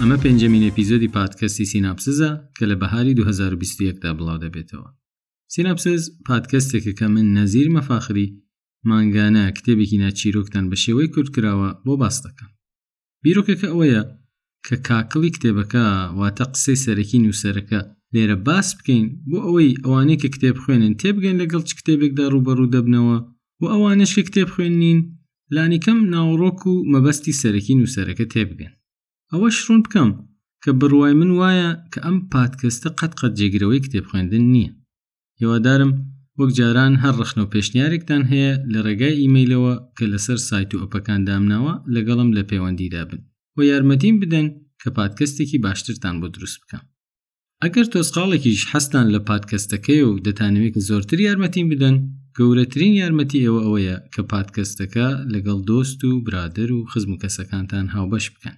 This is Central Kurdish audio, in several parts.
ئەمە پێنجەمین ئێپیزۆدی پادکەستی سیناپسزە کە لە بەهاری 2021 دا بڵاو دەبێتەوە. سیناپسز پادکەستێکە کە من نەزیر مەفاخری مانگانە کتێبێکی ناچیرۆکتان بە شێوەی کورت کراوە بۆ باس دەکەم. بیرۆکەکە ئەوەیە کە کاکڵی کتێبەکە واتە قسەی سەرەکی نووسەرەکە لێرە باس بکەین بۆ ئەوەی ئەوانەی کە کتێب خوێنن تێبگەن لەگەڵ چ کتێبێکدا ڕوبەڕوو دەبنەوە و ئەوانش کە کتێب خوێنین لانیکەم ناوڕۆک و مەبەستی سەرەکی نووسەرەکە تێبگەن ئەوەش ڕوون بکەم کە بڕوای من وایە کە ئەم پادکەستە قەت قەت جێگرەوەی کتێب خوێندن نییە هێوادارم وەک جاران هەر ڕخنە و پێشنیارێکتان هەیە لە ڕێگای ئیمەیلەوە کە لەسەر سایت و ئەپەکان دامناوە لەگەڵم لە پەیوەندیدا بن و یارمەتیم بدەن کە پادکەستێکی باشترتان بۆ دروست بکەم ئەگەر تۆزقاڵێکیش حەستان لە پادکەستەکەی و دەتانەوێت کە زۆرتر یارمەتیم بدەن گەورەترین یارمەتی ئێوە ئەوەیە کە پادکەستەکە لەگەڵ دۆست و برادر و خزم و کەسەکانتان هاوبەش بکەن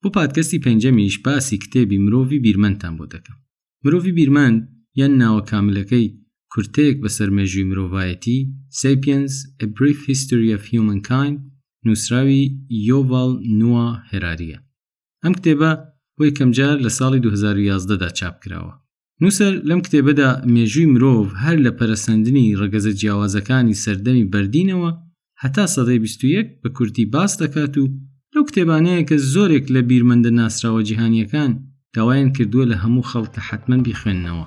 بۆ پادکەستی پێنجەمیش باسی کتێبی مرۆڤی بیرمەندتان بۆ دەکەم مرۆڤی بیرمەند یان ناوە کاملەکەی کورتەیەک بەسەر مێژووی مرۆڤایەتی سیپینس A Brief History of Humankind نووسراوی یۆڤال نووا هێراریە ئەم کتێبە بۆ یەکەمجار لە ساڵی 2011دا چاپ کراوە نووسەر لەم کتێبەدا مێژووی مرۆڤ هەر لە پەرەسەندنی ڕەگەزە جیاوازەکانی سەردەمی بەردینەوە هەتا سەدەی 21 بە کورتی باس دەکات و لەو کتێبانەیە کە زۆرێک لە بیرمەندە ناسراوە جیهانیەکان داوایان کردووە لە هەموو خەڵکە حتمما بیخوێندنەوە.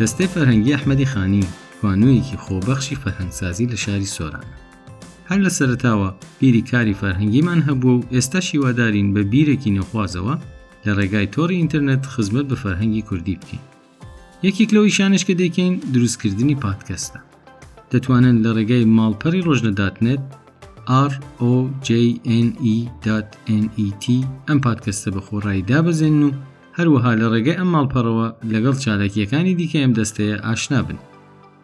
دەستەی فەرهەنگی ئەحمەدی خانی توانوویەکی خۆبەخشی فەرهەنگسازی لە شاری سۆرانە هەر لە سەرتاوە بیری کاری فەرهەنگیمان هەبووە و ئێستا شیوادارین بە بیرێکی نەخوازەوە لە ڕێگای تۆڕی ئینتەرنێت خزمەت بە فەرهەنگی کوردی بکەین یەکێک لەو ئیشانەش کە دەیکەین دروستکردنی پادکەستە دەتوانن لە ڕێگای ماڵپەری ڕۆژنە داتنێت ROJNE.net ئەم پادکەستە بە خۆڕایی دابەزێن و هەروەها لە ڕێگەی ئەم ماڵپەڕەوە لەگەڵ چالاکیەکانی دیکە ئەم دەستەیە ئاشنا بن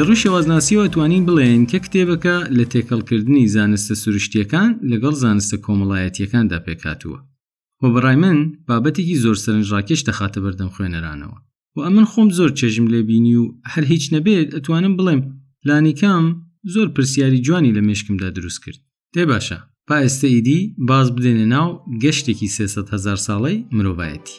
لە ڕووی شێوازناسیەوە توانین بڵێن کە کتێبەکە لە تێکەڵکردنی زانستە سروشتیەکان لەگەڵ زانستە کۆمەڵایەتیەکاندا پێکاتووە و بەڕای من بابەتێکی زۆر سەرنج ڕاکێش دەخاتە بەردەم خوێنەرانەوە و ئەمن خۆم زۆر چێژم لێبینی و هەر هیچ نەبێت ئەتوانم بڵێم لانیکام زۆر پرسیاری جوانی لە مێشکمدا دروست کرد دێ باشە پائێستە ئیدی باز بدێنە ناو گەشتێکی سێسەد هزار ساڵەی مرۆڤایەتی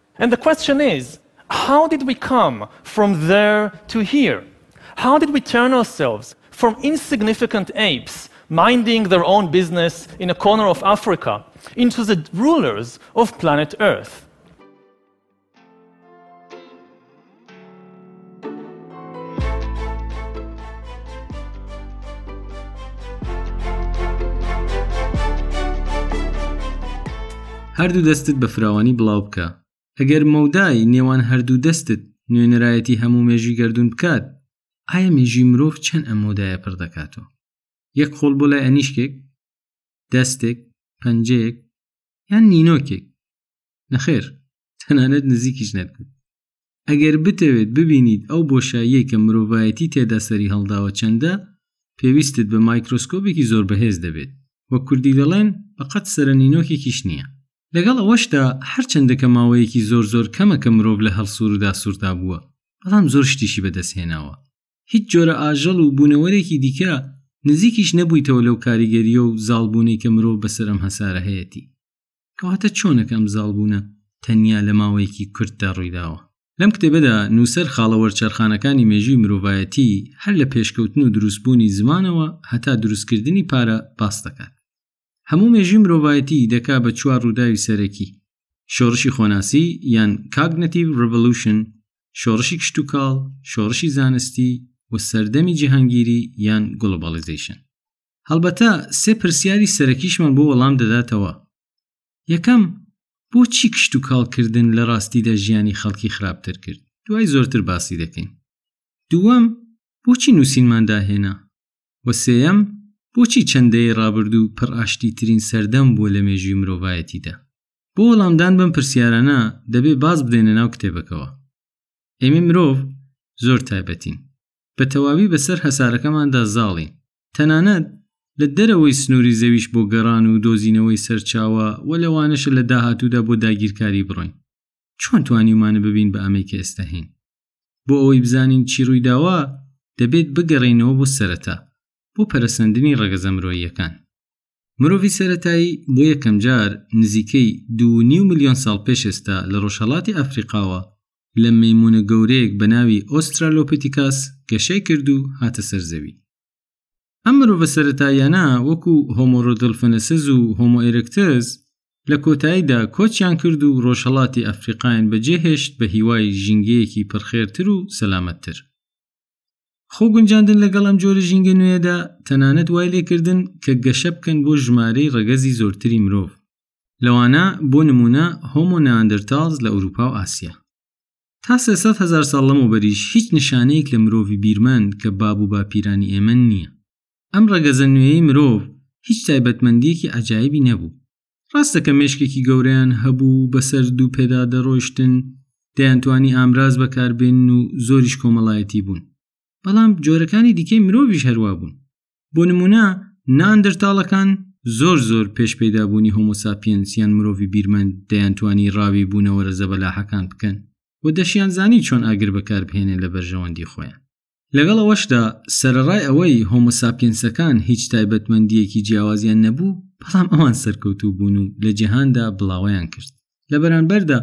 And the question is how did we come from there to here? How did we turn ourselves from insignificant apes minding their own business in a corner of Africa into the rulers of planet Earth. هەردوو دەستت بە فراوانی بڵاو بکە ئەگەر مەودای نێوان هەردوو دەستت نوێنەرایەتی هەموو مێژی گردون بکات ئایا مێژی مرۆڤ چەند ئەم مەودایە پڕ دەکاتەوە یەک خۆڵ بۆ لای ئەنیشکێک دەستێک پەنجەیەک یان نینۆکێک نەخێر تەنانەت نزیکیش نەکرد ئەگەر بتەوێت ببینیت ئەو بۆشاییە کە مرۆڤایەتی تێدا سەری هەڵداوە چەندە پێویستت بە مایکرۆسکۆبێکی زۆر بەهێز دەبێت وە کوردی دەڵێن بەقەت سرە نینۆکێکیش نییە لەگەڵ ئەوەشدا هەرچەندە کە ماوەیەکی زۆر زۆر کەمە کە مرۆڤ لە هەڵسووردا سوورتا بووە بەڵام زۆر شتیشی بەدەستهێناوە هیچ جۆرە ئاژەڵ و بوونەوەرێکی دیکە نزیکیش نەبوویتەوە لەو کاریگەریە و زاڵبوونەی کە مرۆڤ بەسەر ئەم هەسارە هەیەتی کەواتە چۆنەکەم زاڵبوونە تەنیا لە ماوەیەکی کورتدا ڕوویداوە لەم کتێبەدا نووسەر خاڵە وەرچەرخانەکانی مێژووی مرۆڤایەتی هەر لە پێشکەوتن و دروستبوونی زمانەوە هەتا دروستکردنی پارە باس دەکات هەموو مێژوی مرۆڤایەتی دەکا بە چوار ڕووداوی سەرەکی شۆڕشی خۆناسی یان کاگنەتیو ڕڤلوشن شۆڕشی کشتتوکاڵ شۆڕشی زانستی و سەردەمی جیهانگیری یان گلوبالیزیشن هەڵبەتە سێ پرسیاری سەرەکیشمان بۆ وەڵام دەداتەوە یەکەم بۆچی کشت و کاڵکردن لە ڕاستیدا ژیانی خەڵکی خراپتر کرد دوای زۆرتر باسی دەکەین دووەم بۆچی نووسینمان داهێنا وە سێەم بۆچی چەندەیە ڕابردوو پڕ ئاشتی ترین سەردەم بووە لە مێژووی مرۆڤایەتیدا بۆ وەڵامدان بەم پرسیارانە دەبێ باز بدەێنە ناو کتێبەکەوە ئێمە مرۆڤ زۆر تایبەتین بە تەواوی بەسەر هەسارەکەماندا زاڵین تەنانەت لە دەرەوەی سنووری زەویش بۆ گەڕان و دۆزینەوەی سەرچاوە و لەوانەشە لە داهاتوودا بۆ داگیرکاری بڕۆین چۆن توانیمانە ببین بە ئەمەی کە ئێستا هەین بۆ ئەوەی بزانین چی ڕوویداوە دەبێت بگەڕێینەوە بۆ سەرەتا بۆ پەرەسەندنی ڕەگەزە مرۆییەکان مرۆڤی سەتایی بۆ یەکەم جار نزیکەی دو میلیۆن ساڵ پێش ئێستا لە ڕۆژهڵاتی ئەفریقاوە لە مەمونە گەورەیەک بە ناوی ئۆسترالۆپیتیکاس گەشەی کرد و هاتە سەر زەوی ئەم مرۆڤە سەتاییانە وەکو هۆمۆرۆدلفەنەسز و هۆمۆئرکتز لە کۆتاییدا کۆچیان کرد و ڕۆژهڵاتی ئەفریقاین بەجێهێشت بە هیوای ژینگەیەکی پڕخێرتر و سەلامەتتر خۆ گونجاندن لەگەڵ ئەم جۆرە ژینگە نوێدا تەنانەت وای لێکردن کە گەشە بکەن بۆ ژمارەی ڕەگەزی زۆرتری مرۆڤ لەوانە بۆ نمونە هۆمۆ ناندرتاز لە ئەوروپا و ئاسیا تا سێسەد هزار ساڵ لەمە بەریش هیچ نیشانەیەک لە مرۆڤی بیرمان کە باب و باپیرانی ئێمە نییە ئەم ڕەگەزە نوێی مرۆڤ هیچ تایبەتمەندیەکی عجایبی نەبوو ڕاستە کە مێشکێکی گەورەیان هەبوو بەسەر دوو پێدا دەڕۆیشتن دەیانتوانی ئامراز بەکاربێن و زۆریش کۆمەڵایەتی بوون بەڵام جۆرەکانی دیکەی مرۆڤش هەروە بوون بۆ نمونە ناندرتاڵەکان زۆر زۆر پێش پەیدابوونی هۆمۆساپینسیان مرۆڤ بیرمەند دەیانتوانی ڕاوی بوونەوەرە زەبەلاحەکان بکەن و دەشیان زانی چۆن ئاگر بەکاربهێنێن لە بەرژەوەندی خۆیان لەگەڵ ئەوەشدا سەرەڕای ئەوەی هۆمۆساپینسەکان هیچ تایبەتمەندیەکی جیاوازیان نەبوو بەڵام ئەوان سەرکەوتوو بوون و لە جیهاندا بڵاوەیان کرد لە بەرانبەردا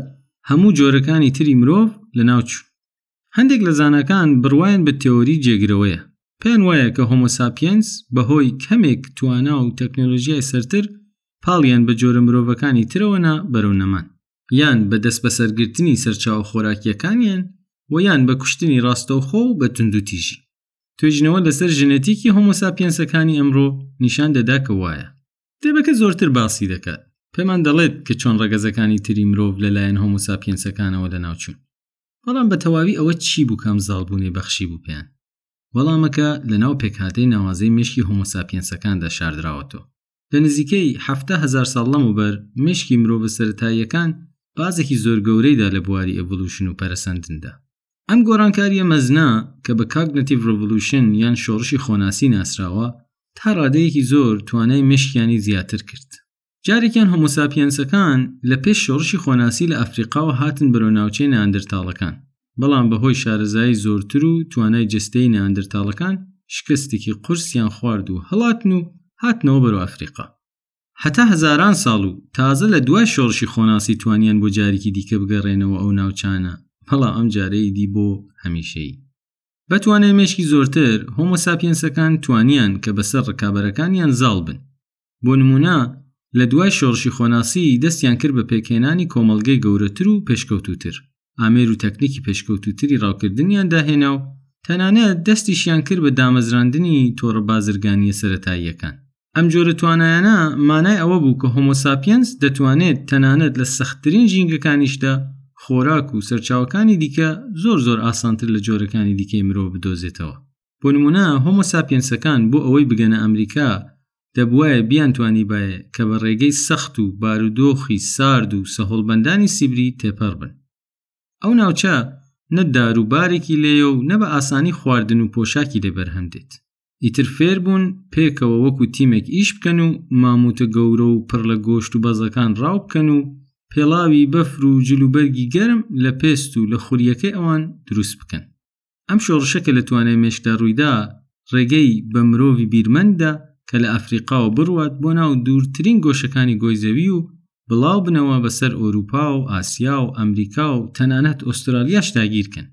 هەموو جۆرەکانی تری مرۆڤ لە ناوچوو هەندێک لە زانەکان بڕواین بە تێۆری جێگرەوەیە پێیان وایە کە هۆمۆساپینس بەهۆی کەمێک توانا و تەکنۆلۆژیای سەرتر پاڵیان بە جۆرە مرۆڤەکانی ترەوەنا بەرەو نەمان یان بە دەستبەسەرگرتنی سەرچاوە خۆراکیەکانیان و یان بە کوشتنی ڕاستەوخۆ و بە توندوتیژی توێژینەوە لەسەر ژنەتیکی هۆمۆساپیەنسەکانی ئەمڕۆ نیشان دەدا کە وایە کتێبەکە زۆرتر باسی دەکات پێمان دەڵێت کە چۆن ڕەگەزەکانی تری مرۆڤ لەلایەن هۆمۆساپیەنسەکانەوە لەناوچوون بەڵام بە تەواوی ئەوە چی بوو کام زاڵبوونێ بەخشی بوو پێیان وەڵامەکە لەناو پێکهاتەی ناوازەی مشکی هۆمۆساپیەنسەکاندا شاردراوەتەوە لە نزیکەی حەفتا هزار ساڵ لەمەوبەر مشکی مرۆڤە سەتاییەکان بازێکی زۆر گەورەیدا لە بواری ئەڤلوشن و پەرەسەندندا ئەم گۆڕانکاریە مەزنا کە بە کاگنەتیڤ ڕڤلوشن یان شۆڕشی خۆناسی ناسراوە تا ڕادەیەکی زۆر توانای مشکیانی زیاتر کرد جارێکیان هۆمۆساپیەنسەکان لە پێش شۆڕشی خۆناسی لە ئەفریقاوە هاتن بەرەو ناوچەی ناندرتاڵەکان بەڵام بەهۆی شارەزایی زۆرتر و توانای جستەی نیاندرتاڵەکان شکستێکی قورسیان خوارد و هەڵاتن و هاتنەوە بەرەو ئەفریقا هەتا هەزاران ساڵ و تازە لە دوای شۆڕشی خۆناسی توانیان بۆ جارێکی دیکە بگەڕێنەوە ئەو ناوچانە بەڵام ئەم جارەی دی بۆ هەمیشەی بەتوانای مێشکی زۆرتر هۆمۆساپینسەکان توانیان کە بەسەر ڕکابەرەکانیان زاڵ بن بۆ نمونە لە دوای شۆڕشی خۆناسی دەستیان کرد بە پێکهێنانی کۆمەڵگەی گەورەتر و پێشکەوتوتر ئامێر و تەکنیکی پێشکەوتوتری ڕاوکردنیان داهێنا و تەنانەت دەستیشیان کرد بە دامەزراندنی تۆڕە بازرگانیە سەتاییەکان ئەم جۆرە توانایانە مانای ئەوە بوو کە هۆمۆساپینس دەتوانێت تەنانەت لە سەختترین ژینگەکانیشدا خۆراک و سەرچاوەکانی دیکە زۆر زۆر ئاسانتر لە جۆرەکانی دیکەی مرۆ بدۆزێتەوە بۆ نمونە هۆمۆ ساپێنسەکان بۆ ئەوەی بگەنە ئەمریکا دەبواە بیان توانی باە کە بە ڕێگەی سەخت و بارودۆخی سارد و سەهۆڵبەندانی سیبری تێپەڕ بن ئەو ناوچە نە دار و بارێکی لێە و نە بە ئاسانی خواردن و پۆشاکی لێ بەرهەم دێت ئیتر فێر بوون پێکەوە وەکو تیمێک ئیش بکەن و ماموتە گەورە و پڕ لە گۆشت و بەزەکان ڕاو بکەن و پێڵاوی بەفر و جلوبەرگی گەرم لە پێست و لە خوریەکەی ئەوان دروست بکەن ئەم شۆڕشە کە لە توانای مێشکدا ڕوویدا ڕێگەی بە مرۆڤی بیرمەنددا کە لە ئەفریقاوە بڕوات بۆ ناو دوورترین گۆشەکانی گۆی زەوی و بڵاو بنەوە بەسەر ئۆروپا و ئاسیا و ئەمریکا و تەنانەت ئۆسترالیاش داگیرکەن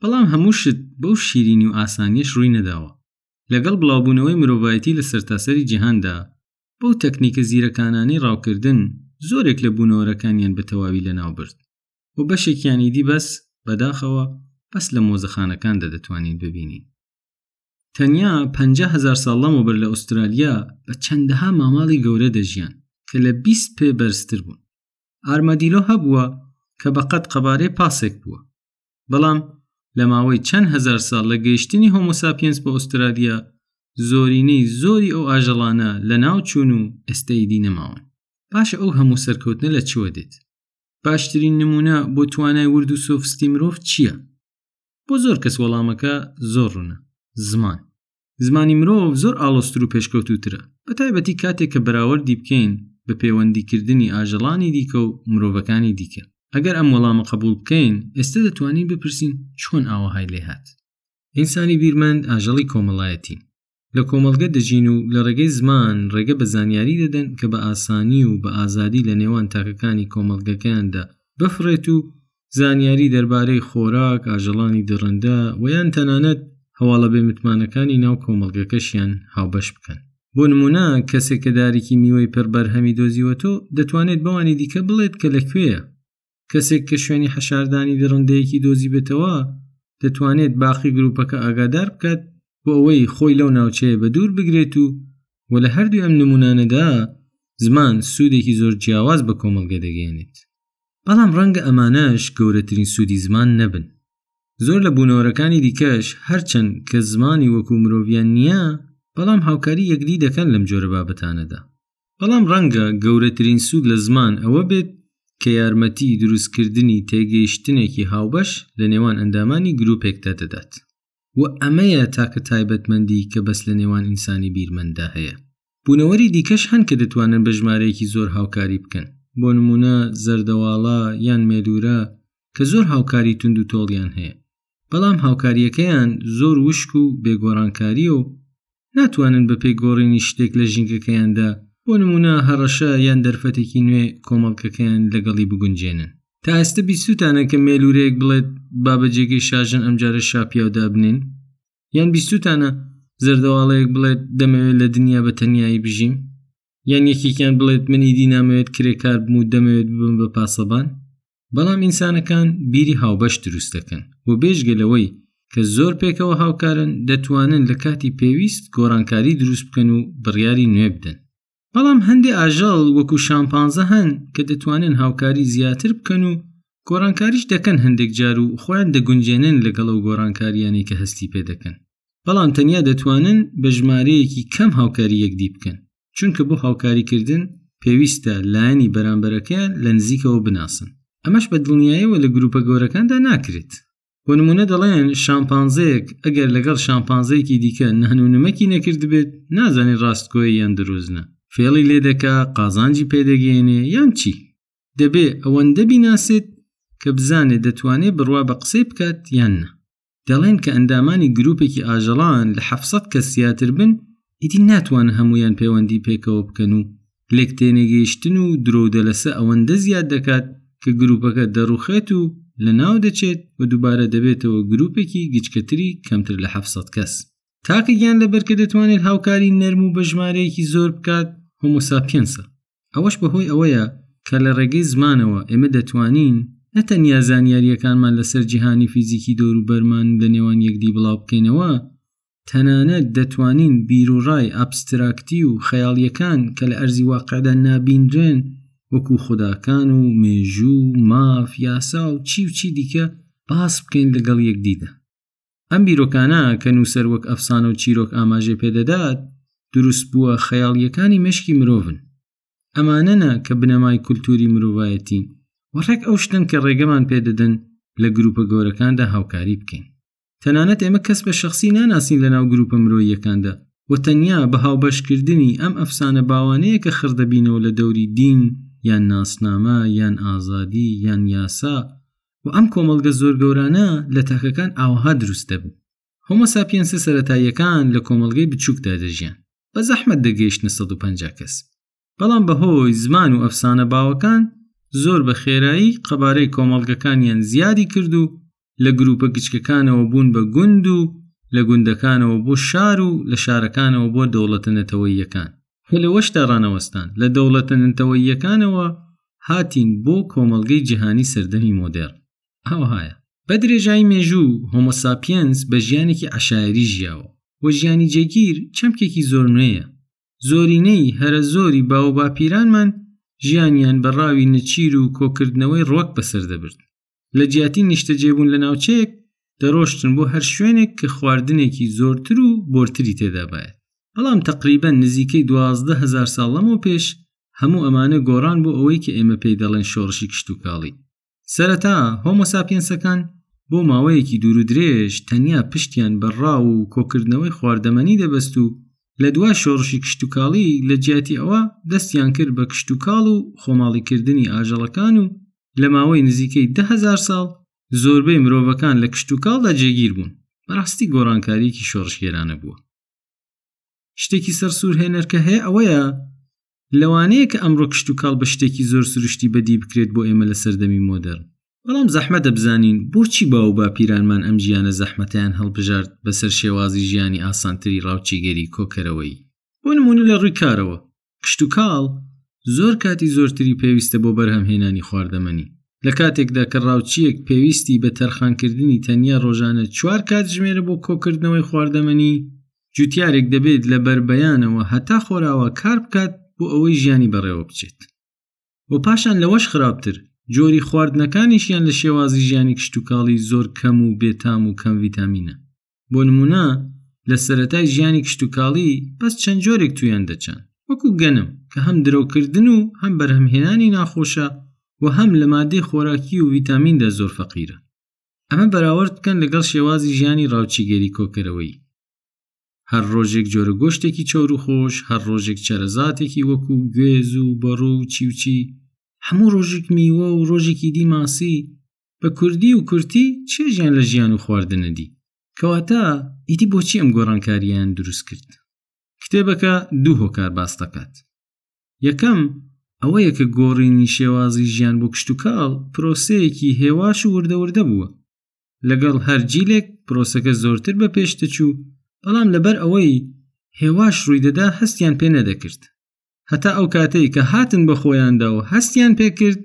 بەڵام هەموو شت بەو شیرینی و ئاسانیش ڕووی نەداوە لەگەڵ بڵاوبوونەوەی مرۆڤایەتی لە سەرتاسەری جیهاندا بەو تەکنیکە زیرەکانانەی ڕاوکردن زۆرێک لە بوونەوەرەکانیان بە تەواوی لەناوبرد و بەشێکیانی دی بەس بەداخەوە بەس لە مۆزەخانەکاندا دەتوانین ببینین تەنیا 500هزار ساڵ لەمەوبەر لە ئوسترالیا بە چەندەها ماماڵی گەورە دەژیان کە لە 20 پێ بەرزتر بوون ئارمەدیلۆ هەبووە کە بەقەت قەبارەی پاسێک بووە بەڵام لە ماوەی چەند هزار ساڵ لە گەیشتنی هۆمۆساپینس بۆ ئوسترالیا زۆرینەی زۆری ئەو ئاژەڵانە لە ناو چوون و ئێستەیدی نەماون باشە ئەو هەموو سەرکەوتنە لە چوە دێت باشترین نمونە بۆ توانای ورد و سۆفستی مرۆڤ چییە؟ بۆ زۆر کەس وەڵامەکە زۆر ڕوونە زمان زمانی مرۆڤ زۆر ئاڵۆستر و پێشکەوتوترە بە تایبەتی کاتێک کە بەراوەردی بکەین بە پەیوەندیکردنی ئاژەڵانی دیکە و مرۆڤەکانی دیکە ئەگەر ئەم وەڵامە قبول بکەین ئێستا دەتوانین بپرسین چۆن ئاوەهای لێهات ئینسانی بیرمەند ئاژەڵی کۆمەڵایەتی لە کۆمەڵگە دەژین و لە ڕێگەی زمان ڕێگە بە زانیاری دەدەن کە بە ئاسانی و بە ئازادی لە نێوان تاکەکانی کۆمەڵگەکەیاندا بفڕێت و زانیاری دەربارەی خۆراک ئاژەڵانی دڕندە و یان تەنانەت هەواڵە بێ متمانەکانی ناو کۆمەڵگەکەشیان هاوبەش بکەن بۆ نمونە کەسێک کە دارێکی میوەی پڕ بەرهەمی دۆزیوەتۆ دەتوانێت بەوانی دیکە بڵێت کە لەکوێیە کەسێک کە شوێنی حەشاردانی دڕندەیەکی دۆزیبێتەوە دەتوانێت باقی گروپەکە ئاگادار بکات بۆ ئەوەی خۆی لەو ناوچەیە بە دوور بگرێت و و لە هەردوو ئەم نمونانەدا زمان سوودێکی زۆر جیاواز بە کۆمەڵگە دەگەێنێت بەڵام ڕەنگە ئەمانەش گەورەترین سوودی زمان نەبن زۆر لە بوونەوەرەکانی دیکەش هەرچەند کە زمانی وەکو مرۆڤیان نییە بەڵام هاوکاری یەکدی دەکەن لەم جۆرە بابەتانەدا بەڵام ڕەنگە گەورەترین سوود لە زمان ئەوە بێت کە یارمەتی دروستکردنی تێگەیشتنێکی هاوبەش لە نێوان ئەندامانی گرروپێکدا دەدات و ئەمەیە تاکە تایبەتمەندی کە بەس لە نێوان ئینسانی بیرمەندا هەیە بوونەوەری دیکەش هەن کە دەتوانن بە ژمارەیەکی زۆر هاوکاری بکەن بۆ نمونە زەردەواڵە یان مێلورە کە زۆر هاوکاری تونند و تۆڵیان هەیە بەڵام هاوکاریەکەیان زۆر وشک و بێگۆڕانکاریە و ناتوانن بەپێی گۆڕینی شتێک لە ژینگەکەیاندا بۆ نمونە هەڕەشە یان دەرفەتێکی نوێ کۆمەڵکەکەیان لەگەڵی بگونجێنن تا ئێستە بیستوتانە کە مێلورەیەک بڵێت با بە جێگەی شاژن ئەمجارە شاپیاو دابنین یان بیستوتانە زەردەواڵەیەک بڵێت دەمەوێت لە دنیا بە تەنایی بژیم یان یەکێکیان بڵێت منی دی نامەوێت کرێکار بم و دەمەوێت ببم بە پاسەبان بەڵام ئینسانەکان بیری هاوبەش دروست دەکەن و بێژگە لەوەی کە زۆر پێکەوە هاوکارن دەتوانن لە کاتی پێویست گۆڕانکاری دروست بکەن و بڕیاری نوێ بدەن بەڵام هەندێک ئاژەڵ وەکو شامپانزە هەن کە دەتوانن هاوکاری زیاتر بکەن و گۆڕانکاریش دەکەن هەندێک جار و خۆیان دەگونجێنن لەگەڵ و گۆڕانکاریانەی کە هەستی پێ دەکەن بەڵام تەنیا دەتوانن بە ژمارەیەکی کەم هاوکاری یەکدی بکەن چونکە بۆ هاوکاریکردن پێویستە لایەنی بەرامبەرەکەیان لە نزیکەوە بناسن ئەمەش بە دڵنیایەوە لە گروپە گەورەکاندا ناکرێت بۆ نمونە دەڵێن شامپانزەیەک ئەگەر لەگەڵ شامپانزەیەکی دیکە نەهنونمەکی نەکردبێت نازانین ڕاستگۆی یان دروزنە فێڵی لێ دەکا قازانجی پێدەگەێنێ یان چی دەبێ ئەوەندە بیناسێت کە بزانێت دەتوانێت بڕوا بە قسەی بکات یان نە دەڵێن کە ئەندامانی گروپێکی ئاژەڵان لە حەفسەد کەس زیاتر بن ئیدی ناتوان هەمویان پەیوەندی پێکەوە بکەن و لێک تێنێگەیشتن و درۆودە لەسە ئەوەندە زیاد دەکات کە گروپەکە دەڕوخێت و لە ناو دەچێت و دووبارە دەبێتەوە گروپێکی گچکەتری کەمتر لە حەفسەد کەس تاکە گیان لەبەر کە دەتوانێت هاوکاری نەرم و بە ژمارەیەکی زۆر بکات هۆمۆساپینسە ئەوەش بەهۆی ئەوەیە کە لە ڕێگەی زمانەوە ئێمە دەتوانین نەتەنیا زانیاریەکانمان لەسەر جیهانی فیزیکی دەوروبەرمان و لە نێوان یەکدی بڵاو بکەینەوە تەنانەت دەتوانین بیرروڕای ئابستراکتی و خەیاڵیەکان کە لە ئەرزی واقعدا نابینرێن وەکو خوداکان و مێژوو و ماف یاسا و چی و چی دیکە باس بکەین لەگەڵ یەکدیدا ئەم بیرۆکانە کە نووسەر وەک ئەفسانە و چیرۆک ئاماژێ پێدەدات دروست بووە خەیاڵیەکانی مشکی مرۆڤن ئەمانەنە کە بنەمای کولتوری مرۆڤایەتین و ڕێک ئەو شتن کە ڕێگەمان پێدەدەن لە گروپە گەورەکاندا هاوکاری بکەین تەنانەت ئێمە کەس بە شخصی ناناسین لە ناو گروپە مرۆیەکاندا و تەنیا بە هاوبەشکردنی ئەم ئەفسانە باوانەیە کە خڕدەبینەوە لە دەوری دین یان ناسنامە یان ئازادی یان یاسا و ئەم کۆمەڵگە زۆر گەورانە لە تاکەکان ئاوها دروست دەبوو هۆمۆساپیەنسە سەتاییەکان لە کۆمەلگەی بچووکدا دەژیان بە زەحمت دەگەیشتە 150 کەس بەڵام بەهۆی زمان و ئەفسانە باوەکان زۆر بە خێرایی قەبارەی کۆمەڵگەکانیان زیادی کرد و لە گروپە گچکەکانەوە بوون بە گوند و لە گوندەکانەوە بۆ شار و لە شارەکانەوە بۆ دەوڵەتە نەتەوەییەکان کە لەوەشدا ڕانەوەستان لە دەوڵەتە نەتەوەییەکانەوە هاتین بۆ کۆمەڵگەی جیهانی سەردەمی مۆدێر ئەوهایە بە درێژایی مێژوو هۆمۆساپیەنس بە ژیانێکی عشاعری ژیاوە و ژیانی جێگیر چەمکێکی زۆر نوێیە زۆرینەی هەرە زۆری باوباپیرانمان ژیانیان بە ڕاوی نچیر و کۆکردنەوەی ڕۆک بەسەر دەبرد لە جیاتی نیشتەجێبوون لە ناوچەیەک دەرۆشتن بۆ هەر شوێنێک کە خواردنێکی زۆرتر و بۆرتری تێدابێت بەڵام تقریبان نزیکەی دوازدە هزار ساڵ لەمەوە پێش هەموو ئەمانە گۆڕان بۆ ئەوەی کە ئێمە پێی دەڵێن شۆڕشی کشتتوکاڵی سەرەتا هۆمۆساپینسەکان بۆ ماوەیەکی دوور و درێژ تەنیا پشتیان بە ڕاو و کۆکردنەوەی خواردەمەنی دەبەست و لە دوای شۆڕشی کشتتوکاڵی لە جیاتی ئەوە دەستیان کرد بە کشتتوکاڵ و خۆماڵیکردنی ئاژەڵەکان و لە ماوەی نزیکەی ده هزار ساڵ زۆربەی مرۆڤەکان لە کشتتوکاڵدا جێگیر بوون بەڕاستی گۆڕانکاریکی شۆڕشگێرانە بووە شتێکی سەر سوور هێنەر کە هەیە ئەوەیە لەوانەیە کە ئەمڕۆ کشت و کاڵ بە شتێکی زۆر سروشتی بەدی بکرێت بۆ ئێمە لە سەردەمی مۆدرن بەڵام زەحمە دەبزانین بۆچی باو با پیرانمان ئەم ژیانە زەحمەتیان هەڵبژارد بەسەر شێوازی ژیانی ئاسانتری ڕاوچیگەری کۆکەرەوەی بۆ نمونە لە ڕووی کارەوە کشتوکاڵ زۆر کاتی زۆرتری پێویستە بۆ بەرهەمهێنانی خواردەمەنی لە کاتێکدا کە ڕاوچیەک پێویستی بە تەرخانکردنی تەنیا ڕۆژانە چوار کات ژمێرە بۆ کۆکردنەوەی خواردەمەنی جوتیارێک دەبێت لە بەربەیانەوە هەتا خۆراوە کار بکات بۆ ئەوەی ژیانی بەڕێوە بچێت و پاشان لەوەش خراپتر جۆری خواردنەکانیشیان لە شێوازی ژیانی کشتتوکاڵی زۆر کەم و بێتام و کەم ڤیتامینە بۆ نمونە لە سەتای ژیانی کشتتوکاڵی بەس چەند جۆرێک تویان دەچن وەکو گەنم کە هەم درەوکردن و هەم بەرهەمهێنانی ناخۆشە و هەم لە مادەی خۆراکی و ویتامیندا زۆر فەقیرە ئەمە بەراورد بکەن لەگەڵ شێوازی ژیانی ڕاوچیگەری کۆکەرەوەی هەر ڕۆژێک جۆرە گۆشتێکی چۆر و خۆش هەر ڕۆژێک چەرەزاتێکی وەکو گوێز و بەڕۆ و چیوچی هەموو ڕۆژێک میوە و ڕۆژێکی دی ماسی بە کوردی و کورتی چێژیان لە ژیان و خواردنە دی کەواتە ئیدی بۆچی ئەم گۆڕانکاریان دروست کرد کتێبەکە دوو هۆکار باس دەکات یەکەم ئەوەیە کە گۆڕینی شێوازی ژیان بۆ کشتتوکاڵ پرۆسەیەکی هێواش و وردەوردە بووە لەگەڵ هەر جیلێک پرۆسەکە زۆرتر بە پێشتەچوو بەڵام لەبەر ئەوەی هێواش ڕوویدەدا هەستیان پێ نەدەکرد هەتا ئەو کاتەی کە هاتن بە خۆیاندا و هەستیان پێکرد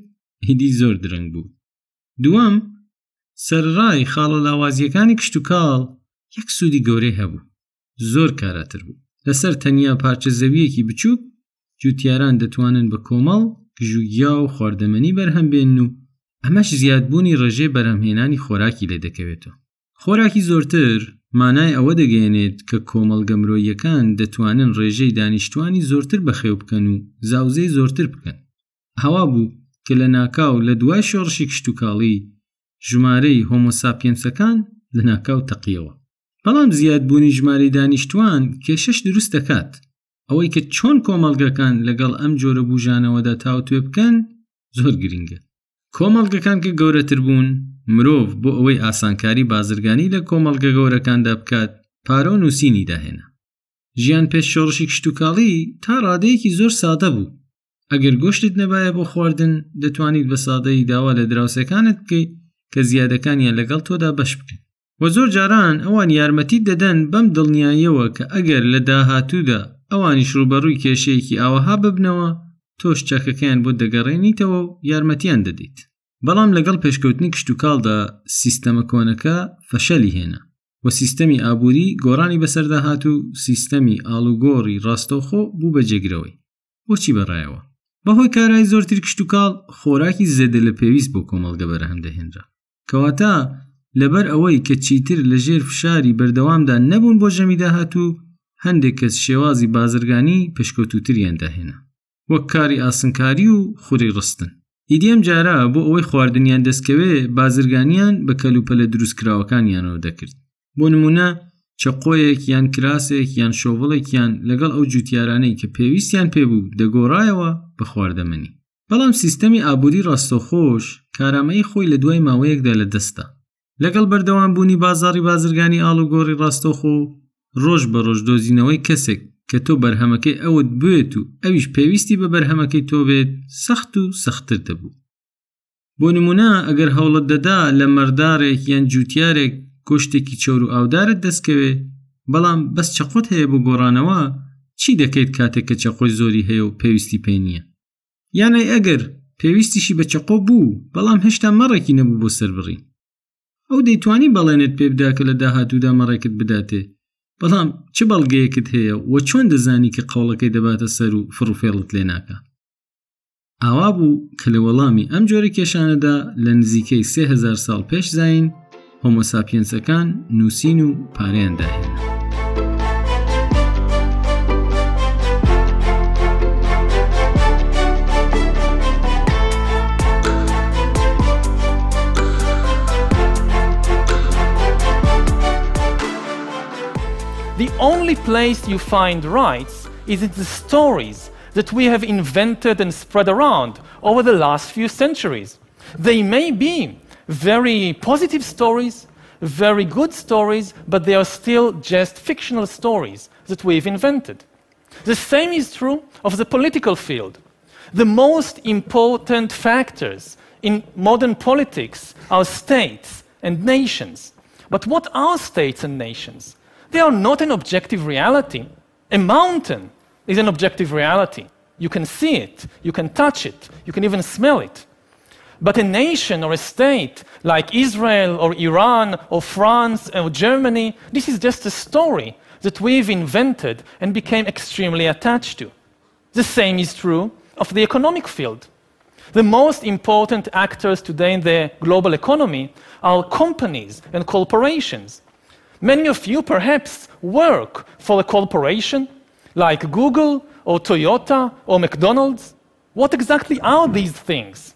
هیدی زۆر درەنگ بوو دووەم سەرڕای خاڵە لاوازیەکانی کشتتوکاڵ یەک سوودی گەورەی هەبوو زۆر کاراتر بوو لەسەر تەنیا پارچە زەویەکی بچووک جوتیاران دەتوانن بە کۆمەڵ گژوگیا و خواردەمەنی بەرهەمبێن و ئەمەش زیادبوونی ڕێژێ بەرهەمهێنانی خۆراکی لێ دەکەوێتەوە خۆراکی زۆرتر مانای ئەوە دەگەێنێت کە کۆمەڵگە مرۆیەکان دەتوانن ڕێژەی دانیشتوانی زۆرتر بەخێو بکەن و زاوزێ زۆرتر بکەن هەوا بوو کە لە ناکاو لە دوای شۆڕشی کشتتوکاڵی ژمارەی هۆمۆساپینسەکان لە ناکاو تەقیەوە بەڵام زیادبوونی ژماری دانیشتوان کێشەش دروست دەکات ئەوەی کە چۆن کۆمەڵگەکان لەگەڵ ئەم جۆرە بوژانەوەدا تاوتوێ بکەن زۆر گرنگە کۆمەڵگەکان کە گەورەتر بوون مرۆڤ بۆ ئەوەی ئاسانکاری بازرگانی لە کۆمەڵگە گەورەکاندا بکات پارە و نووسینی داهێنا ژیان پێش شۆڕشی کشتتوکاڵی تا ڕادەیەکی زۆر سادە بوو ئەگەر گۆشتت نەبایە بۆ خواردن دەتوانیت بە سادەی داوا لە دراوسەکانت بکەیت کە زیادەکانیان لەگەڵ تۆدا بەش بکەن و زۆر جاران ئەوان یارمەتیت دەدەن بەم دڵنیاییەوە کە ئەگەر لە داهاتوودا ئەوانیش ڕووبەڕووی کێشەیەکی ئاوەها ببنەوە تۆش چەکەکەیان بۆ دەگەڕێنیتەوە و یارمەتیان دەدەیت بەڵام لەگەڵ پێشکەوتنی کشتوکاڵدا سیستەمە کۆنەکە فەشەلی هێنا و سیستەمی ئابووری گۆڕانی بەسەردا هات و سیستەمی ئاڵوگۆڕی ڕاستەوخۆ بوو بە جێگرەوەی بۆچی بەڕایەوە بەهۆی کارای زۆرتر کشتوکاڵ خۆراکی زێدە لە پێویست بۆ کۆمەڵگە بەرەهەم دەهێنرا کەواتە لەبەر ئەوەی کە چیتر لە ژێر فشاری بەردەوامدا نەبوون بۆ ژەمی داهاتوو هەندێک کەس شێوازی بازرگانی پشکەوتوتریان داهێنا وەک کاری ئاسنکاری و خوری ڕستن ئیدیم جارە بۆ ئەوەی خواردنیان دەستکەوێ بازرگانیان بە کەلوپەلە دروستکراوەکانیانەوە دەکرد بۆ نمونە چەقۆیەک یان کراسێک یان شۆڤڵێکیان لەگەڵ ئەو جوتیارانەی کە پێویستیان پێبوو دەگۆڕایەوە بە خواردەمەنی بەڵام سیستەمی ئابووری ڕاستەوخۆش کارامەیی خۆی لە دوای ماوەیەکدا لە دەستدا لەگەڵ بەردەوام بوونی بازاری بازرگانی ئاڵ و گۆڕی ڕاستەوخۆ و ڕۆژ بە ڕۆژ دۆزینەوەی کەسێک کە تۆ بەرهەمەکەی ئەوت بێت و ئەویش پێویستی بە بەرهەمەکەی تۆ بێت سەخت و سەختتر دەبوو بۆ نمونە ئەگەر هەوڵت دەدا لە مەردارێک یان جووتارێک گۆشتێکی چەور و ئاودارت دەستکەوێ بەڵام بەس چەقۆت هەیە بۆ گۆڕانەوە چی دەکەیت کاتێک کە چەقۆی زۆری هەیە و پێویستی پێ نییە یانەی ئەگەر پێویستیشی بە چەقۆ بوو بەڵام هێشتا مەڕێکی نەبوو بۆ سەربڕی ئەو دەیتوانی بەڵێنت پێ بدا کە لە داهاتوودا مەڕێکت بداتێ بەڵام چ بەڵگەیەکت هەیە و چۆن دەزانی کە قەوڵەکەی دەباتە سەر و فڕوفێڵت لێ ناکە ئاوا بوو کە لە وەڵامی ئەم جۆرە کێشانەدا لە نزیکەی سهزار ساڵ پێش زین هۆمۆساپینسەکان نووسین و پاریان داهێنا. The only place you find rights is in the stories that we have invented and spread around over the last few centuries. They may be very positive stories, very good stories, but they are still just fictional stories that we've invented. The same is true of the political field. The most important factors in modern politics are states and nations. But what are states and nations? They are not an objective reality. A mountain is an objective reality. You can see it, you can touch it, you can even smell it. But a nation or a state like Israel or Iran or France or Germany, this is just a story that we've invented and became extremely attached to. The same is true of the economic field. The most important actors today in the global economy are companies and corporations. Many of you perhaps work for a corporation like Google or Toyota or McDonald's. What exactly are these things?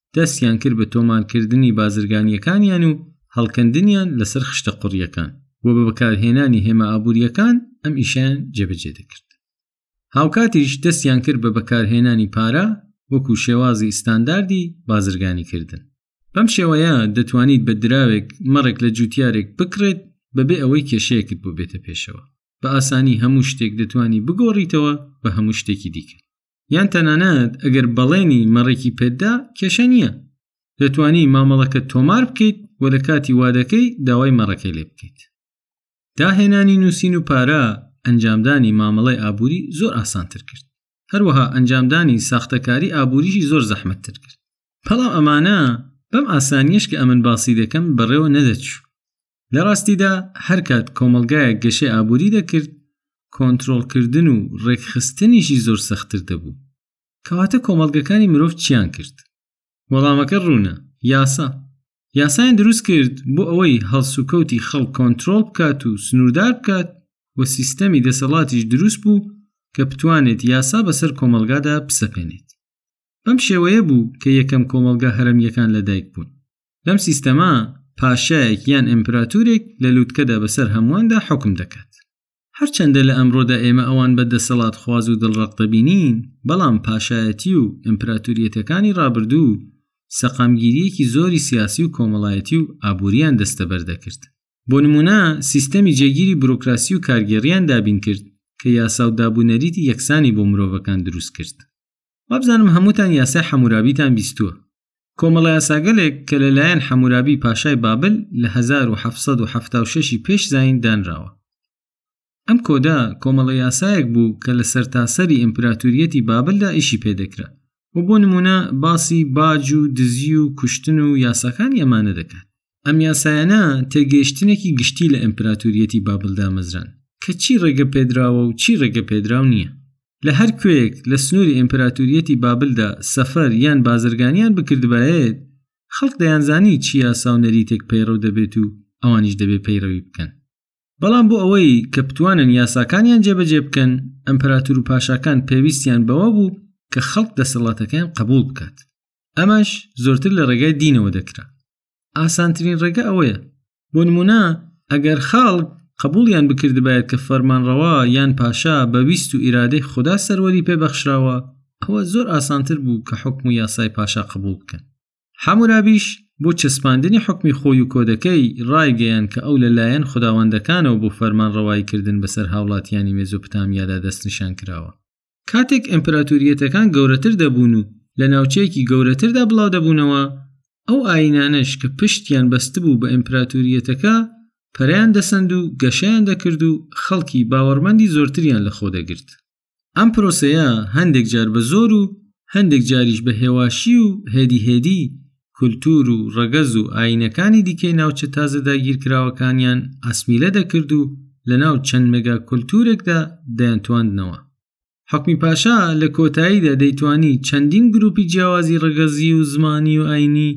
دەستیان کرد بە تۆمانکردنی بازرگانیەکانیان و هەڵکەندنیان لەسەر خشتە قڕیەکان و بە بەکارهێنانی هێمە ئابوووریەکان ئەم ئیشیان جێبەجێ دەکرد هاوکاتیش دەستیان کرد بە بەکارهێنانی پارە وەکو شێوازی ئستانداردی بازرگانی کردن بەم شێوەیە دەتوانیت بە دراوێک مەڕێک لە جوتیارێک بکڕێت بەبێ ئەوەی کێشەیەکت بۆ بێتە پێشەوە بە ئاسانی هەموو شتێک دەتوانی بگۆڕیتەوە بە هەموو شتێکی دیکە یان تەنانەت ئەگەر بەڵێنی مەڕێکی پێتدا کێشە نییە دەتوانی مامەڵەکە تۆمار بکەیت و لە کاتی وادەکەی داوای مەڕەکەی لێ بکەیت داهێنانی نووسین و پارە ئەنجامدانی مامەڵی ئابووری زۆر ئاسانتر کرد هەروەها ئەنجامدانی ساختەکاری ئابووریشی زۆر زەحمەتتر کرد بەڵام ئەمانە بەم ئاسانیش کە ئەمن باسی دەکەم بەڕێوە نەدەچوو لە ڕاستیدا هەرکات کۆمەلگایەک گەشەی ئابووری دەکرد کۆنتترۆلکردن و ڕێکخستنیشی زۆر سەختتر دەبوو کەواتە کۆمەلگەکانی مرۆڤ چیان کرد وەڵامەکە ڕوونە یاسا یاسایان دروست کرد بۆ ئەوەی هەڵسوکەوتی خەڵ کۆنتترۆل بکات و سنووردار بکات و سیستەمی دەسەڵاتیش دروست بوو کە بتوانێت یاسا بەسەر کۆمەلگادا بسەپێنێت بەم شێوەیە بوو کە یەکەم کۆمەلگا هەرەمیەکان لە دایک بوون لەم سیستەما پاشایەک یان ئیمپراتورێک لە لووتکەدا بەسەر هەموواندا حکم دەکات هەرچەندە لە ئەمڕۆدا ئێمە ئەوان بە دەسەڵات خواز و دڵڕق دەبینین بەڵام پاشایەتی و ئیمپراتوریەتەکانی ڕابردوو سەقامگیریەکی زۆری سیاسی و کۆمەڵایەتی و ئابووریان دەستەبەر دەکرد بۆ نمونە سیستەمی جێگیری برۆکراسی و کارگێڕیان دابین کرد کە یاسا و دابونەریتی یەکسانی بۆ مرۆڤەکان دروست کرد وابزانم هەمووتان یاسای حەمورابیتان بیستووە کۆمەڵە یاساگەلێک کە لەلایەن حەمورابی پاشای بابل لە 1970 پێش زین دانراوە ئەم کۆدا کۆمەڵە یاسایەک بوو کە لە سەرتاسەری ئیمپراتوریەتی بابلدا ئیشی پێدەکرا و بۆ نمونە باسی باج و دزی و کوشتن و یاساکانی ئەمانە دەکات ئەم یاسایانە تێگەیشتنێکی گشتی لە ئەمپراتوریەتی بابل دامەزران کە چی ڕێگە پێدراوە و چی ڕێگە پێدراو نییە لە هەر کوێیەک لە سنووری ئەمپراتوریەتی بابلدا سەفەر یان بازرگانیان بکردبایێت خەڵک دەیانزانی چی یاسا و نەریتێک پەیڕەو دەبێت و ئەوانیش دەبێت پەیڕەوی بکەن بەڵام بۆ ئەوەی کە بتوانن یاساکانیان جێبەجێ بکەن ئەمپراتور و پاشاکان پێویستیان بەوە بوو کە خەڵک دەسەڵاتەکەیان قبول بکات ئەمەش زۆرتر لە ڕێگای دینەوە دەکرا ئاسانترین ڕێگە ئەوەیە بۆ نمونە ئەگەر خاڵک قبولیان بکردبایەت کە فەرمانڕەوا یان پاشا بە ویست و ئیرادەی خوددا سەروەری پێ بەخشراوە ئەوە زۆر ئاسانتر بوو کە حکم و یاسای پاشا قبول بکەن حەمورابیش بۆ چەسپاندنی حکمی خۆی و کۆدەکەی ڕایگەیان کە ئەو لەلایەن خداوەندەکانەوە بۆ فەرمانڕەواییکردن بەسەر هاوڵاتیانی مێزۆپتامیادا دەستنیشان کراوە کاتێک ئیمپراتوریەتەکان گەورەتر دەبوون و لە ناوچەیەکی گەورەتردا بڵاودەبوونەوە، ئەو ئایینانەش کە پشتیان بەستبوو بە ئیمپراتوریەتەکە پەرەیان دەسەند و گەشەیان دەکرد و خەڵکی باوەڕمەندی زۆرتریان لەخۆدەگرت. ئەم پرۆسەیە هەندێک جار بە زۆر و هەندێک جاریش بە هێواشی و هێدی هێدی کولتور و ڕەگەز و ئاینەکانی دیکەی ناوچە تازە داگیرکراوەکانیان ئەسمیلە دەکرد و لە ناو چەند مەگا کولتورێکدا دەیانتواندنەوە حکمی پاشا لە کۆتاییدا دەیتوانی چەندین گروپی جیاوازی ڕەگەزی و زمانی و ئاینی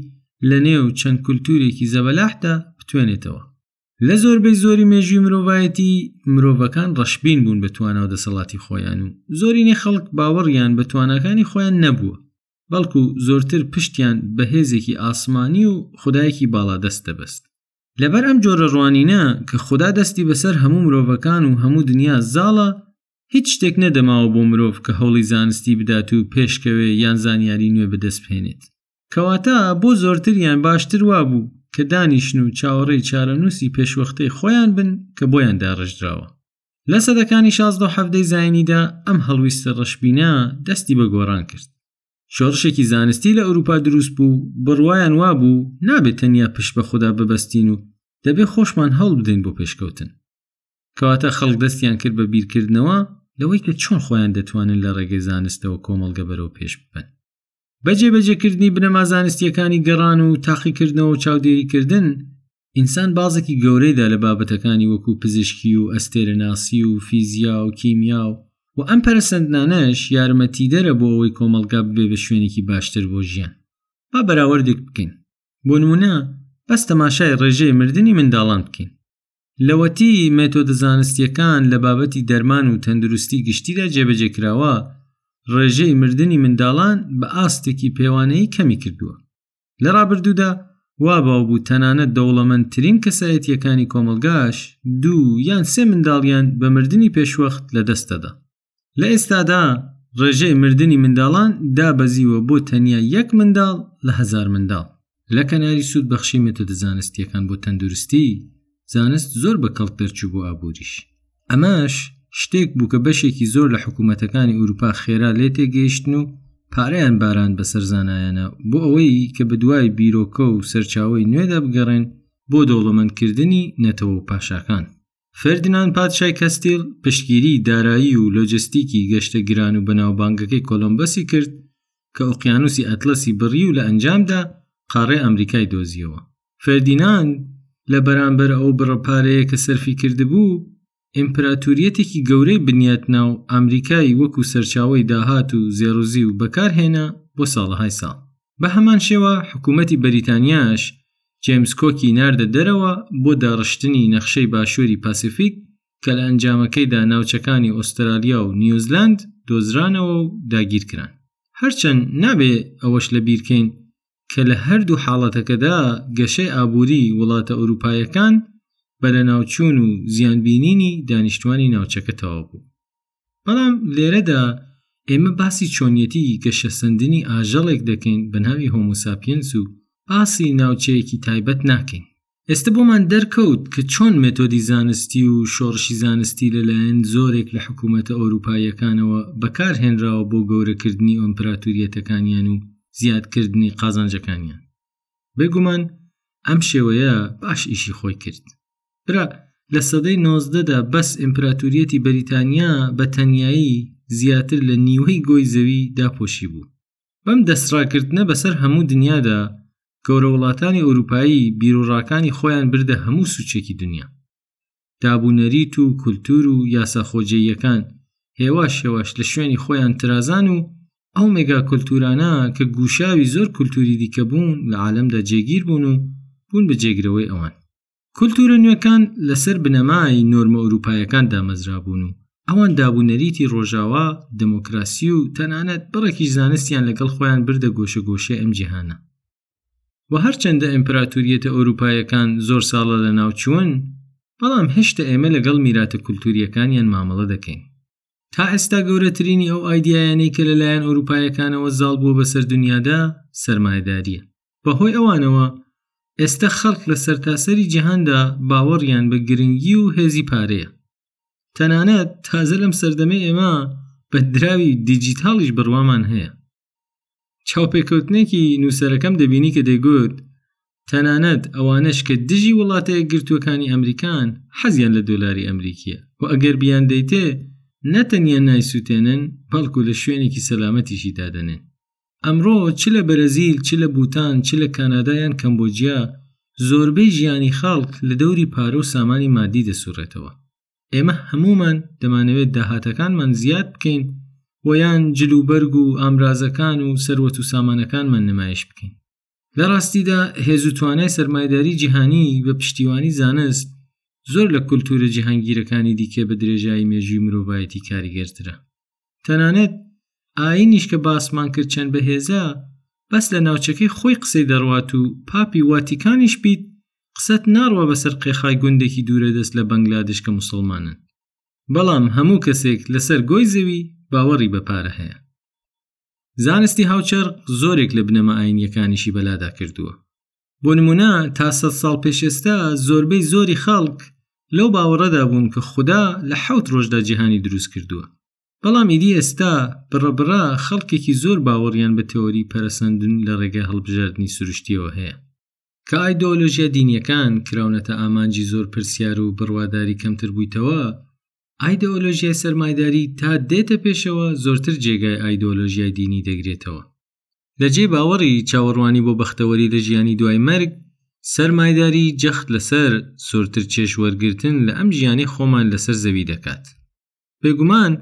لە نێو چەند کولتورێکی زەبەلاحدا بتوێنێتەوە لە زۆربەی زۆری مێژوی مرۆڤایەتی مرۆڤەکان ڕەشبین بوون بە تواناو دەسەڵاتی خۆیان و زۆرینەی خەڵک باوەڕیان بە تواناکانی خۆیان نەبووە بەڵکو زۆرتر پشتیان بە هێزێکی ئاسمانی و خدایەکی باڵادەست دەبەست لەبەر ئەم جۆرە ڕوانینە کە خدا دەستی بەسەر هەموو مرۆڤەکان و هەموو دنیا زاڵە هیچ شتێک نەدەماوە بۆ مرۆڤ کە هەوڵی زانستی بدات و پێشکەوێ یان زانیاری نوێ بەدەست بهێنێت کەواتە بۆ زۆرتر یان باشتر وابوو کە دانیشن و چاوەڕێی چارەنووسی پێشوەختەی خۆیان بن کە بۆیان داڕژدراوە لە سەدەکانی شازدە و حەفتەی زاینیدا ئەم هەڵویستە ڕەشبینە دەستی بە گۆڕان کرد شۆڕشێکی زانستی لە ئەوروپا دروست بوو بڕوایان وابوو نابێت تەنیا پشت بە خوددا ببەستین و دەبێ خۆشمان هەڵ بدەین بۆ پێشکەوتن کەواتە خەڵک دەستیان کرد بە بیرکردنەوە لەوەی کە چۆن خۆیان دەتوانن لە ڕێگەی زانستەوە کۆمەڵگە بەرەو پێش ببن بەجێبەجێکردنی بنەما زانستیەکانی گەڕان و تاقیکردنەوە و چاودێریکردن ئینسان بازێکی گەورەیدا لە بابەتەکانی وەکو پزیشکی و ئەستێرەناسی و فیزیا و کیمیا و و ئەم پەرسەندنانەش یارمەتیدەرە بۆ ئەوەی کۆمەلگا ببێ بە شوێنێکی باشتر بۆ ژیان با بەراوردێک بکەین بۆ نمونە بەس تەماشای ڕێژەی مردنی منداڵان بکەین لەوەتی مێتۆدە زانستیەکان لە بابەتی دەرمان و تەندروستی گشتیدا جێبەجێ کراوە ڕێژەی مردنی منداڵان بە ئاستێکی پێوانەیی کەمی کردووە لە ڕابردوودا وا باو بوو تەنانەت دەوڵەمەندترین کەسایەتیەکانی کۆمەلگاش دوو یان سێ منداڵیان بە مردنی پێشوەخت لە دەستەدا لە ئێستادا ڕێژەی مردنی منداڵان دابەزیوە بۆ تەنیا یەک منداڵ لە هزار منداڵ لە کەناری سوود بەخشی مێتۆدە زانستیەکان بۆ تەندروستی زانست زۆر بە کەڵک دەرچوو بۆ ئابووریش ئەمەش شتێک بوو کە بەشێکی زۆر لە حکوومەتەکانی ئوروپا خێرا لێ تێگەیشتن و پارەیان باران بەسەر زانایانە بۆ ئەوەی کە بە دوای بیرۆکە و سەرچاوی نوێدا بگەڕێن بۆ دەوڵەمەندکردنی نەتەوە و پاشاکان فردنان پادشای کەستیل پشتگیری دارایی و لۆجستیکی گەشتە گران و بەناوبانگەکەی کۆلۆمبەسی کرد کە ئۆقیانوسی ئەتلەسی بڕی و لە ئەنجامدا قاڕێ ئەمریکای دۆزیەوە فەردیناند لە بەرامبەر ئەو بڕە پارەیە کە سەرفی کردبوو ئیمپراتوریەتێکی گەورەی بنیات ناو ئەمریکای وەکو سەرچاوی داهات و زێڕوزی و بەکارهێنا بۆ ساڵەهای ساڵ بە هەمان شێوە حکوومەتی بەریتانیاش جێمس کۆکی ناردە دەرەوە بۆ داڕشتنی نەخشەی باشووری پاسیفیک کە لە ئەنجامەکەیدا ناوچەکانی ئوسترالیا و نیوزلاند دۆزرانەوە و داگیرکران هەرچەند نابێ ئەوەش لە بیرکەین کە لە هەردوو حاڵەتەکەدا گەشەی ئابووری وڵاتە ئەوروپایەکان بە لەناوچوون و زیانبینینی دانیشتوانی ناوچەکە تەواو بوو بەڵام لێرەدا ئێمە باسی چۆنیەتی گەشەسەندنی ئاژەڵێک دەکەین بە ناوی هۆموساپینس و باسی ناوچەیەکی تایبەت ناکەین ئێستا بۆمان دەرکەوت کە چۆن مێتۆدی زانستی و شۆڕشی زانستی لەلایەن زۆرێک لە حکوومەتە ئۆروپاییەکانەوە بەکارهێنراوە بۆ گەورەکردنی ئۆمپراتوریەتەکانیان و زیادکردنی قازانجەکانیان بێگومان ئەم شێوەیە باش ئیشی خۆی کرد برا لە سەدەی نۆزدەدا بەس ئیمپراتوریەتی بەریتانیا بە تەنایی زیاتر لە نیوەی گۆی زەوی داپۆشی بوو بەم دەستڕاگرتنە بەسەر هەموو دنیادا گەورە وڵاتانی ئەوروپایی بیروڕاکانی خۆیان بردە هەموو سوچێکی دنیا دابوو نەریت و کولتور و یاساخۆجێیەکان هێواش هێواش لە شوێنی خۆیان ترازان و ئەو مێگا کولتورانە کە گوشاوی زۆر کولتوری دیکە بوون لە عالەمدا جێگیر بوون و بوون بە جێگرەوەی ئەوان کولتورە نوێکان لەسەر بنەمای نۆرمە ئەوروپایەکان دامەزرابوون و ئەوان دابوونەریتی ڕۆژاوا دموکراسی و تەنانەت بڕێکی زانستیان لەگەڵ خۆیان بردە گۆشە گۆشەی ئەم جیهانە و هەرچەندە ئەمپراتوریەتە ئەوروپایەکان زۆر ساڵە لە ناوچوون بەڵام هێشتا ئێمە لەگەڵ میراتە کولتوریەکانیان مامەڵە دەکەین تا ئێستا گەورەترینی ئەو ئایدایانەی کە لەلایەن ئەوروپایەکانەوە زاڵ بووە بەسەر دنیادا سەرمایداریە بەهۆی ئەوانەوە ئێستا خەڵک لە سەرتاسەری جیهاندا باوەڕیان بە گرنگی و هێزی پارەیە تەنانەت تازە لەم سەردەمە ئێمە بە دراوی دیجیتاڵیش بڕوامان هەیە چاوپێکەوتنێکی نووسەرەکەم دەبینی کە دەیگوت تەنانەت ئەوانش کە دژی وڵاتە یەکگرتووەکانی ئەمریکان حەزیان لە دۆلاری ئەمریکیە و ئەگەر بیان دەیتێ نەتەنیا نایسووتێنن بەڵکو لە شوێنێکی سەلامەتیشی دادەنێن ئەمڕۆ چ لە بەرەزیل چ لە بوتان چ لە کانادایان کەمبۆجیا زۆربەی ژیانی خەڵک لە دەوری پارە و سامانی مادی دەسوڕێتەوە ئێمە هەمومان دەمانەوێت داهاتەکانمان زیاد بکەین و یان جل و بەرگ و ئامرازەکان و سەروەت و سامانەکانمان نمایش بکەین لە ڕاستیدا هێز و توانای سەرمایداری جیهانی بە پشتیوانی زانست زۆر لە کولتورە جیهانگیرەکانی دیکە بە درێژایی مێژووی مرۆڤایەتی کاریگەرترە تەنانەت ئاینیش کە باسمان کرد چەند بەهێزە بەس لە ناوچەکەی خۆی قسەی دەڕوات و پاپی واتیکانیش بیت قسەت ناڕوە بەسەر قێخای گوندێکی دوورە دەست لە بەنگلادش کە مسلمانن بەڵام هەموو کەسێک لەسەر گۆی زەوی باوەڕی بە پارە هەیە زانستی هاوچەرق زۆرێک لە بنەما ئاینیەکانیشی بەلادا کردووە بۆ نمونە تا سەد ساڵ پێش ئێستا زۆربەی زۆری خەڵک لەو باوەڕەدا بوون کە خوددا لە حەوت ڕۆژدا جیهانی دروست کردووە بەڵام ئیدی ئێستا بڕەبڕە خەڵکێکی زۆر باوەڕیان بە تەوەری پەرەسەندن لە ڕێگە هەڵبژاردننی سروشتیەوە هەیە کە ئایدۆلۆژیە دینیەکان کراونەتە ئامانجی زۆر پرسیار و بڕواداری کەمتر بوویتەوە ئایدۆلۆژیای سەرمایداری تا دێتە پێشەوە زۆرتر جێگای ئایدۆلۆژیای دینی دەگرێتەوە لە جێی باوەڕی چاوەڕوانی بۆ بەختەوەری لە ژیانی دوای مەرگ، سەرمایداری جەخت لەسەر زۆرتر چێژ وەرگرتن لە ئەم ژیانەی خۆمان لەسەر زەوی دەکات. بێگومان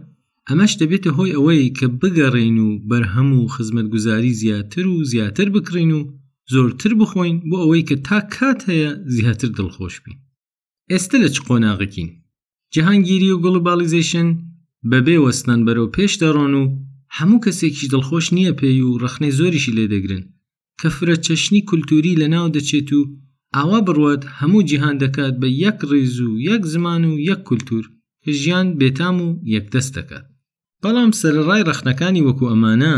ئەمەش دەبێتە هۆی ئەوەی کە بگەڕێین و بەرهەم و خزمەتگوزاری زیاتر و زیاتر بکڕین و زۆرتر بخۆین بۆ ئەوەی کە تا کات هەیە زیاتر دڵخۆش بین. ئێستە لە چ قۆناغەکین جیهانگیری و گڵوبالیزیشن بەبێ وەستان بەرەو پێش دەڕۆن و هەموو کەسێکیش دڵخۆش نییە پێی و ڕەخنەی زۆریشی لێدەگرن کە فرە چەشنی کولتوری لەناو دەچێت و ئاوا بڕوات هەموو جیهان دەکات بە یەک ڕێز و یەک زمان و یەک کولتور کە ژیان بێتام و یەکدەست دەکات بەڵام سەرەڕای ڕەخنەکانی وەکو ئەمانە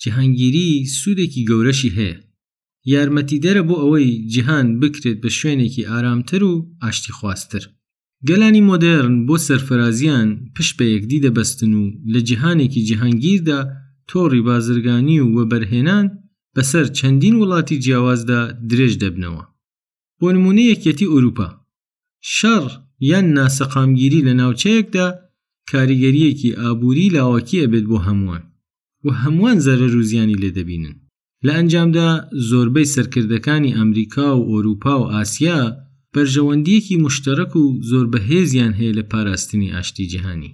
جیهانگیری سوودێکی گەورەشی هەیە یارمەتیدەرە بۆ ئەوەی جیهان بکرێت بە شوێنێکی ئارامتر و ئاشتی خواستتر گەلانی مۆدرن بۆ سەرفرازیان پشت بە یەکدی دەبەستن و لە جیهانێکی جیهانگیردا تۆڕی بازرگانی و وەبەرهێنان بەسەر چەندین وڵاتی جیاوازدا درێژ دەبنەوە بۆ نمونە یەکیەتی ئوروپا شەڕ یان ناسەقامگیری لە ناوچەیەکدا کاریگەریەکی ئابووری لاوەکی ئەبێت بۆ هەمووان و هەمووان زەرەر و زیانی لێ دەبینن لە ئەنجامدا زۆربەی سەرکردەکانی ئەمریکا و ئۆروپا و ئاسیا بەرژەوەندیەکی مشتەرەک و زۆر بەهێزیان هەیە لە پاراستنی ئاشتی جیهانی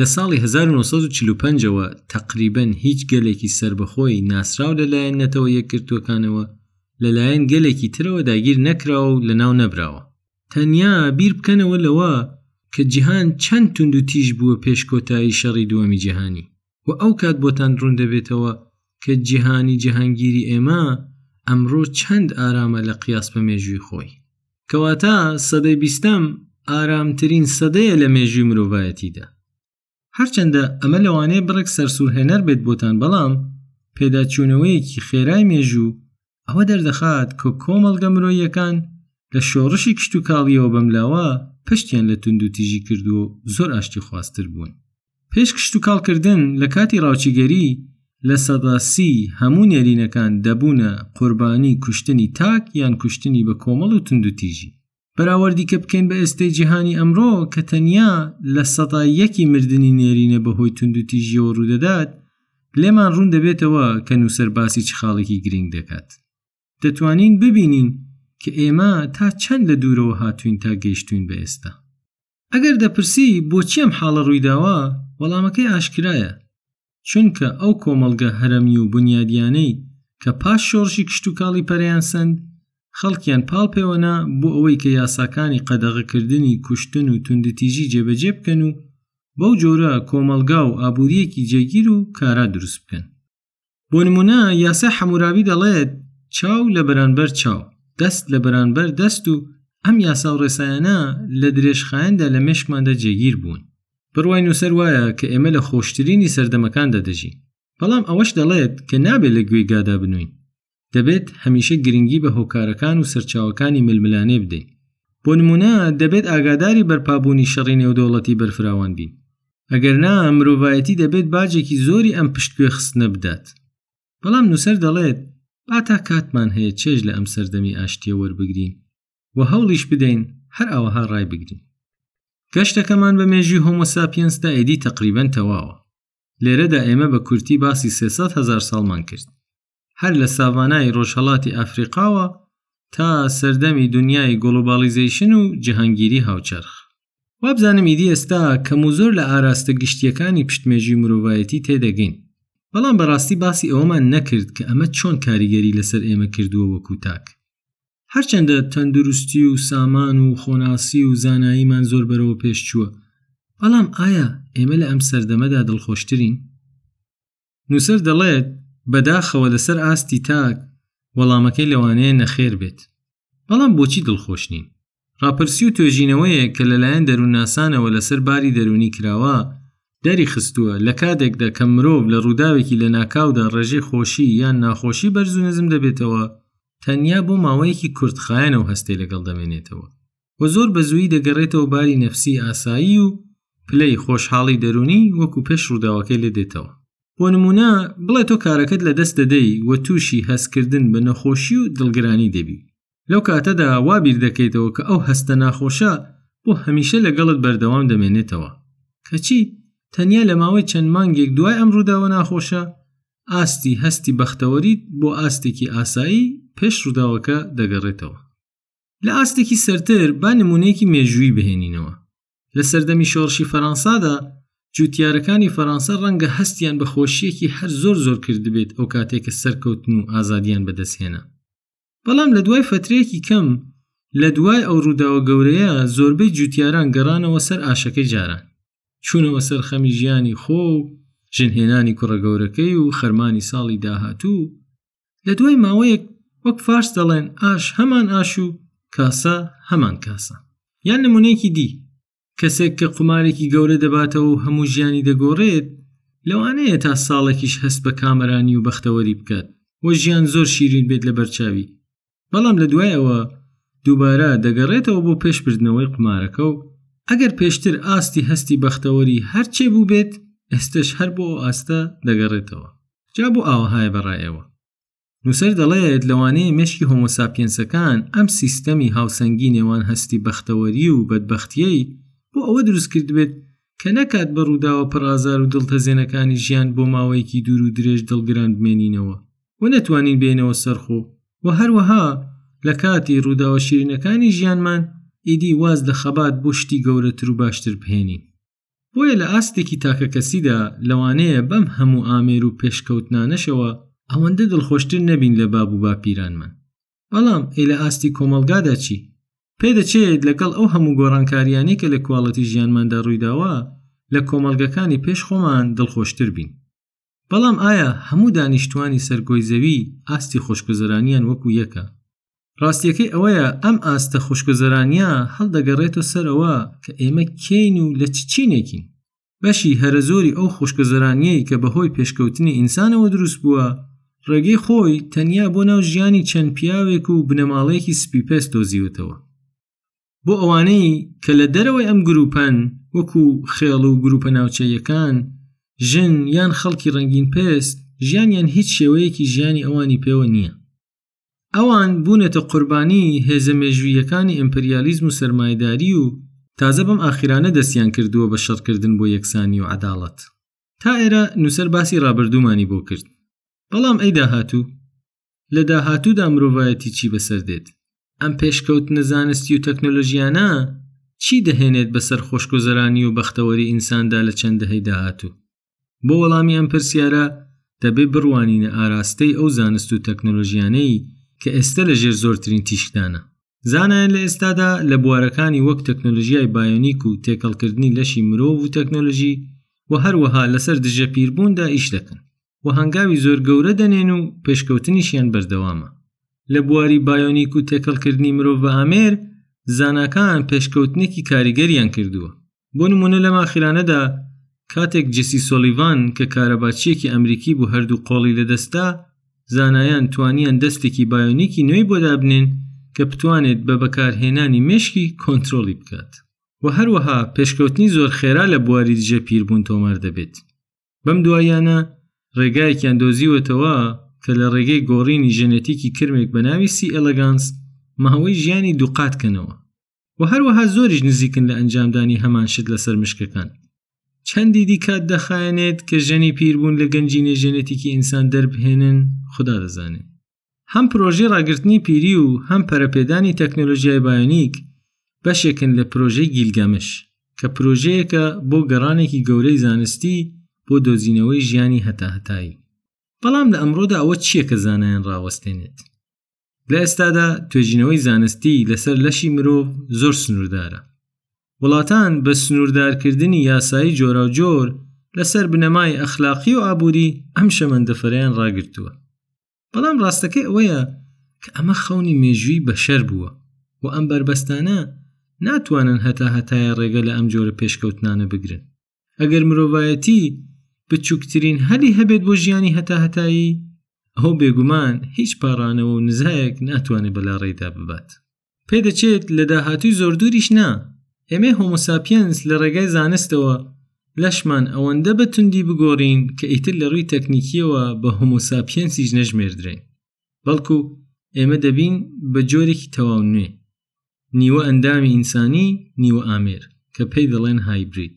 لە ساڵی 1945 ەوە تەقریبەن هیچ گەلێکی سربەخۆی ناسراو لەلایەن نەتەوە یەکگرتووەکانەوە لەلایەن گەلێکی ترەوە داگیر نەکراوە و لەناو نەبراوە تەنیا بیر بکەنەوە لەوە کە جیهان چەند توند و تیژ بووە پێش کۆتایی شەڕی دووەمی جیهانی و ئەو کات بۆتان ڕوون دەبێتەوە کە جیهانی جیهانگیری ئێمە ئەمڕۆ چەند ئارامە لە قیاس بە مێژووی خۆی کەواتە سەدەی بیستەم ئارامترین سەدەیە لە مێژوی مرۆڤایەتیدا هەرچەندە ئەمە لەوانەیە بڕێک سەرسوورهێنەر بێت بۆتان بەڵام پێداچوونەوەیەکی خێرای مێژوو ئەوە دەردەخات کە کۆمەڵگە مرۆیەکان لە شۆڕشی کشتتوکاڵیەوە بەملاوە پشتیان لە توندوتیژی کردووە زۆر ئاشتی خواستتر بوون پێش کشتوکاڵکردن لە کاتی ڕاوچیگەری لە سەدا سی هەموو نێرینەکان دەبوونە قوربانی کوشتنی تاک یان کوشتنی بە کۆمەڵ و توندوتیژی بەراوەردی کە بکەین بە ئێستەی جیهانی ئەمڕۆ کە تەنیا لە سەدا یەکی مردنی نێرینە بەهۆی توندوتیژیەوە ڕوودەدات لێمان ڕوون دەبێتەوە کە نووسەر باسی چ خاڵێکی گرنگ دەکات دەتوانین ببینین کە ئێمە تا چەند لە دوورەوە هاتوین تا گەیشتوین بە ئێستا ئەگەر دەپرسی بۆچی ئەم حاڵە ڕوویداوە وەڵامەکەی ئاشکرایە چونکە ئەو کۆمەڵگە هەرەمی و بنیادیانەی کە پاش شۆڕشی کشتتوکاڵی پەریان سند خەڵکیان پاڵ پێوەنا بۆ ئەوەی کە یاساکانی قەدەغەکردنی کوشتن و توندتیژی جێبەجێ بکەن و بەو جۆرە کۆمەڵگا و ئابووریەکی جێگیر و کارا دروست بکەن بۆ نمونە یاسای حەموراوی دەڵێت چاو لە بەرانبەر چاو دەست لە بەرانبەر دەست و ئەم یاسا و ڕێسایانە لە درێژخایەندا لە مێشکماندا جێگیر بوون بڕوای نووسەر وایە کە ئێمە لە خۆشترینی سەردەمەکاندا دەژین بەڵام ئەوەش دەڵێت کە نابێت لە گوێی گادا بنوین دەبێت هەمیشە گرنگی بە هۆکارەکان و سەرچاوەکانی ململانێ بدەین بۆ نمونە دەبێت ئاگاداری بەرپابوونی شەڕی نێودەوڵەتی بەرفراوان بین ئەگەر نا مرۆڤایەتی دەبێت باجێکی زۆری ئەم پشت گوێ خستنە بدات بەڵام نووسەر دەڵێت با تا کاتمان هەیە چێژ لە ئەم سەردەمی ئاشتیە وەربگرین و هەوڵیش بدەین هەر ئاوەها ڕای بگرین گەشتەکەمان بە مێژوی هۆمۆساپینستا ئیدی تقریبەن تەواوە لێرەدا ئێمە بە کورتی باسی سێسەد هزار ساڵمان کرد هەر لە ساڤانای ڕۆژهەڵاتی ئەفریقاوە تا سەردەمی دنیای گۆڵۆباڵیزەیشن و جیهانگیری هاوچەرخ وابزانم ئیدی ئێستا کەم و زۆر لە ئاراستە گشتیەکانی پشتمێژی مرۆڤایەتی تێدەگەین بەڵام بەڕاستی باسی ئەوەمان نەکرد کە ئەمە چۆن کاریگەری لەسەر ئێمە کردووە وەکو تاک هەرچەندە تەندروستی و سامان و خۆناسی و زاناییمان زۆر بەرەوە پێشچووە بەڵام ئایا ئێمە لە ئەم سەردەمەدا دڵخۆشترین نووسەر دەڵێت بەداخەوە لەسەر ئاستی تاک وەڵامەکەی لەوانەیە نەخێر بێت بەڵام بۆچی دڵخۆش نین ڕاپرسی و توێژینەوەیەک کە لەلایەن دەروونناسانەوە لەسەر باری دەرونی کراوە دەری خستووە لە کاتێکدا کە مرۆڤ لە ڕووداوێکی لە ناکاودا ڕێژەی خۆشی یان ناخۆشی بەرزونزم دەبێتەوە تەنیا بۆ ماوەیەکی کورتخایەنەو هەستێ لەگەڵ دەمێنێتەوە و زۆر بە زووی دەگەڕێتەوە باری نەفسی ئاسایی و پلەی خۆشحاڵی دەرونی وەکو پێش ڕووداوەکەی لێ دێتەوە بۆ نمونە بڵێ تۆ کارەکەت لە دەست دەدەی و تووشی هەستکردن بە نەخۆشی و دڵگرانی دەبی لەو کاتەدا وا بیر دەکەیتەوە کە ئەو هەستە ناخۆشە بۆ هەمیشە لەگەڵت بەردەوام دەمێنێتەوە کەچی تەنیا لە ماوەی چەند مانگێک دوای ئەم ڕووداوە ناخۆشە ئاستی هەستی بەختەوەریت بۆ ئاستێکی ئاسایی پێش ڕووداوەکە دەگەڕێتەوە لە ئاستێکی سەرتر با نمونەیەکی مێژووی بهێنینەوە لە سەردەمی شۆڕشی فەرەنسادا جوتیارەکانی فەرەنسا ڕەنگە هەستیان بە خۆشیەکی هەر زۆر زۆر کردبێت ئەو کاتێکە سەرکەوتن و ئازادیان بەدەستهێنا بەڵام لە دوای فترەیەکی کەم لە دوای ئەو ڕووداوە گەورەیە زۆربەی جوتیاران گەڕانەوە سەر ئاشەکەی جاران چوونەوە سەر خەمی ژیانی خۆ و ژنهێنانی کوڕە گەورەکەی و خەرمانی ساڵی داهاتوو لە دوای ماوەیەک وەک فارس دەڵێن ئاش هەمان ئاش و کاسە هەمان کاسە یان نمونەیەکی دی کەسێک کە قومارێکی گەورە دەباتەوە و هەموو ژیانی دەگۆڕێت لەوانەیە تا ساڵێکیش هەست بە کامەرانی و بەختەوەری بکات وە ژیان زۆر شیرین بێت لە بەرچاوی بەڵام لە دوای ئەوە دووبارە دەگەڕێتەوە بۆ پێشبردنەوەی قمارەکە و ئەگەر پێشتر ئاستی هەستی بەختەوەری هەرچێ بوو بێت ئێستش هەر بۆ ئەو ئاستە دەگەڕێتەوە جا بۆ ئاوەهایە بەڕایەوە نووسەر دەڵێت لەوانەیە مشکی هۆمۆساپینسەکان ئەم سیستەمی هاوسەنگی نێوان هەستی بەختەوەری و بەدبختیەی بۆ ئەوە دروست کرد بێت کە نەکات بە ڕووداوە پڕازار و دڵتەزێنەکانی ژیان بۆ ماوەیەکی دوور و درێژ دڵگران بمێنینەوە و نەتوانین بێنەوە سەرخۆ و هەروەها لە کاتی ڕووداوە شیرینەکانی ژیانمان ئیدی واز لە خەبات بۆ شتی گەورەتر و باشتر بهێنین بۆیە لە ئاستێکی تاکە کەسیدا لەوانەیە بەم هەموو ئامێر و پێشکەوتنانەشەوە ئەوەندە دڵخۆشتر نەبین لە باب و باپیرانمان بەڵام ئەی لە ئاستی کۆمەڵگادا چی پێدەچێت لەگەڵ ئەو هەموو گۆڕانکاریانی کە لە کواڵەتی ژیانماندا ڕوویداوە لە کۆمەلگەکانی پێش خۆمان دڵخۆشتر بین بەڵام ئایا هەموو دانیشتوانی سەرگۆی زەوی ئاستی خۆشگوزەرانیان وەکو یەکە ڕاستیەکەی ئەوەیە ئەم ئاستە خوشکوزەرانیا هەڵدەگەڕێتەوە سەرەوە کە ئێمە کێین و لە چچینێکین بەشی هەرە زۆری ئەو خوشکوزەرانیەی کە بەهۆی پێشکەوتنی ئینسانەوە دروست بووە ڕێگەی خۆی تەنیا بۆ ناو ژیانی چەند پیاوێک و بنەماڵەیەکی سپیپێست دۆزیوتەوە بۆ ئەوانەی کە لە دەرەوەی ئەم گروپەن وەکو خێڵ و گروپە ناوچەیەکان ژن یان خەڵکی ڕنگین پێست ژیانیان هیچ شێوەیەکی ژیانی ئەوانی پێوە نییە ئەوان بوونەتە قوربانی هێزە مێژوویەکانی ئەمپریالیزم و سەرمایداری و تازە بەم ئاخیرانە دەستیان کردووە بە شەڕکردن بۆ یەکسانی و عداڵەت تا ئێرە نووسەر باسی ڕابردوومانی بۆ کرد بەڵام ئەی داهاتوو لە داهاتوودا مرۆڤایەتی چی بەسەر دێت ئەم پێشکەوتنە زانستی و تەکنۆلۆژیانە چی دەهێنێت بەسەر خۆشکۆزەرانی و بەختەوەری ئینساندا لە چەند دەهەی داهاتوو بۆ وەڵامی ئەم پرسیارە دەبێ بڕوانینە ئاراستەی ئەو زانست و تەکنۆلۆژیانەی کە ئێستا لە ژێر زۆرترین تیشکدانە زانایان لە ئێستادا لە بوارەکانی وەک تەکنۆلژیای بایۆنیک و تێکەڵکردنی لەشی مرۆڤ و تەکنۆلژی و هەروەها لەسەر دژە پیربووندا ئیش دەکەن و هەنگاوی زۆر گەورە دەنێن و پێشکەوتنیشیان بەردەوامە لە بواری بایۆنیک و تێکەڵکردنی مرۆڤ بە ئامێر زاناکان پێشکەوتنێکی کاریگەریان کردووە بۆ نمونە لەم ئاخیرانەدا کاتێک جسی سۆلیڤان کە کارەباچیەکی ئەمریکی بوو هەردوو قۆڵی لەدەستا زانایان توانیان دەستێکی بایۆنیکی نوێی بۆ دابنێن کە بتوانێت بە بەکارهێنانی مشکی کۆنتترۆلی بکات و هەروەها پێشکەوتنی زۆر خێرا لە بواری دژە پیربوون تۆمار دەبێت بەم دواییانە ڕێگایەکیان دۆزیوەتەوە کە لە ڕێگەی گۆڕینی ژەنێتیکی کرمێک بە ناوی سی ئەلگانس ماوەی ژیانی دووقات کەنەوە و هەروەها زۆریش نزیکن لە ئەنجامدانی هەمان شت لەسەر مشکەکان چەندی دی کات دەخایەنێت کە ژەنی پیربوون لە گەنجینە ژێنێتیکی ئینسان دەربهێنن خدا دەزانێت هەم پرۆژەی ڕاگررتنی پیری و هەم پەرەپێدانی تەکنۆلۆژیای بایۆنیک بەشێکن لە پرۆژەی گیلگەمش کە پرۆژەیەکە بۆ گەڕانێکی گەورەی زانستی بۆ دۆزینەوەی ژیانی هەتاهتایی بەڵام لە ئەمڕۆدا ئەوە چییە کە زانایان ڕاوەستێنێت لە ئێستادا توێژینەوەی زانستی لەسەر لەشی مرۆڤ زۆر سنووردارە وڵاتان بە سنووردارکردنی یاسایی جۆراوجۆر لەسەر بنەمای ئەخلاقی و ئابووری ئەم شەمەندەفەریان ڕاگرتووە بەڵام ڕاستەکەی ئەوەیە کە ئەمە خەونی مێژووی بەشەر بووە و ئەم بەربەستانە ناتوانن هەتا هەتایە ڕێگە لە ئەم جۆرە پێشکەوتنانە بگرن ئەگەر مرۆڤایەتی بچووکترین هەلی هەبێت بۆ ژیانی هەتا هەتایی ئەو بێگومان هیچ پاڕانەوە و نزایەک ناتوانێت بەلاڕێدا ببات پێدەچێت لە داهاتووی زۆردووریش نا، ئێمەی هۆمۆساپیەنس لە ڕێگای زانستەوە لەشمان ئەوەندە بە توندی بگۆڕین کە ئیتر لە ڕووی تەکنیکییەوە بە هۆمۆساپیەنسیش نەژمێردرێین، بەڵکو ئێمە دەبین بە جۆرێکی تەواو نوێ، نیوە ئەندامی ئینسانی، نیوە ئامێر، کە پێی دەڵێن هایبرید.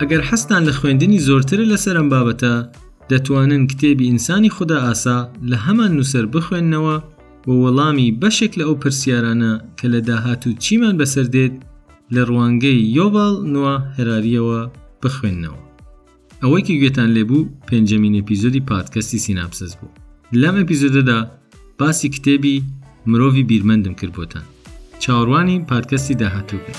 ئەگەر حەستان لە خوێندنی زۆرترە لەسەر ئەم بابەتە دەتوانن کتێبی ئینسانی خوددا ئاسا لە هەمان نووسەر بخوێندنەوە و وەڵامی بەشێک لە ئەو پرسیارانە کە لە داهات و چیمان بەسەر دێت لە ڕوانگەی یۆڤال نوا هەرارییەوە بخوێننەوە. ئەوەی کە گوێتان لێبوو پێنجەمین ئەپیزۆدی پادکەستی سیناپسس بوو. لەم ئەپیزۆدەدا باسی کتێبی مرۆڤی بیرمەندم کرد بۆتان. چاوەڕوانی پادکەستی داهاتوو بن.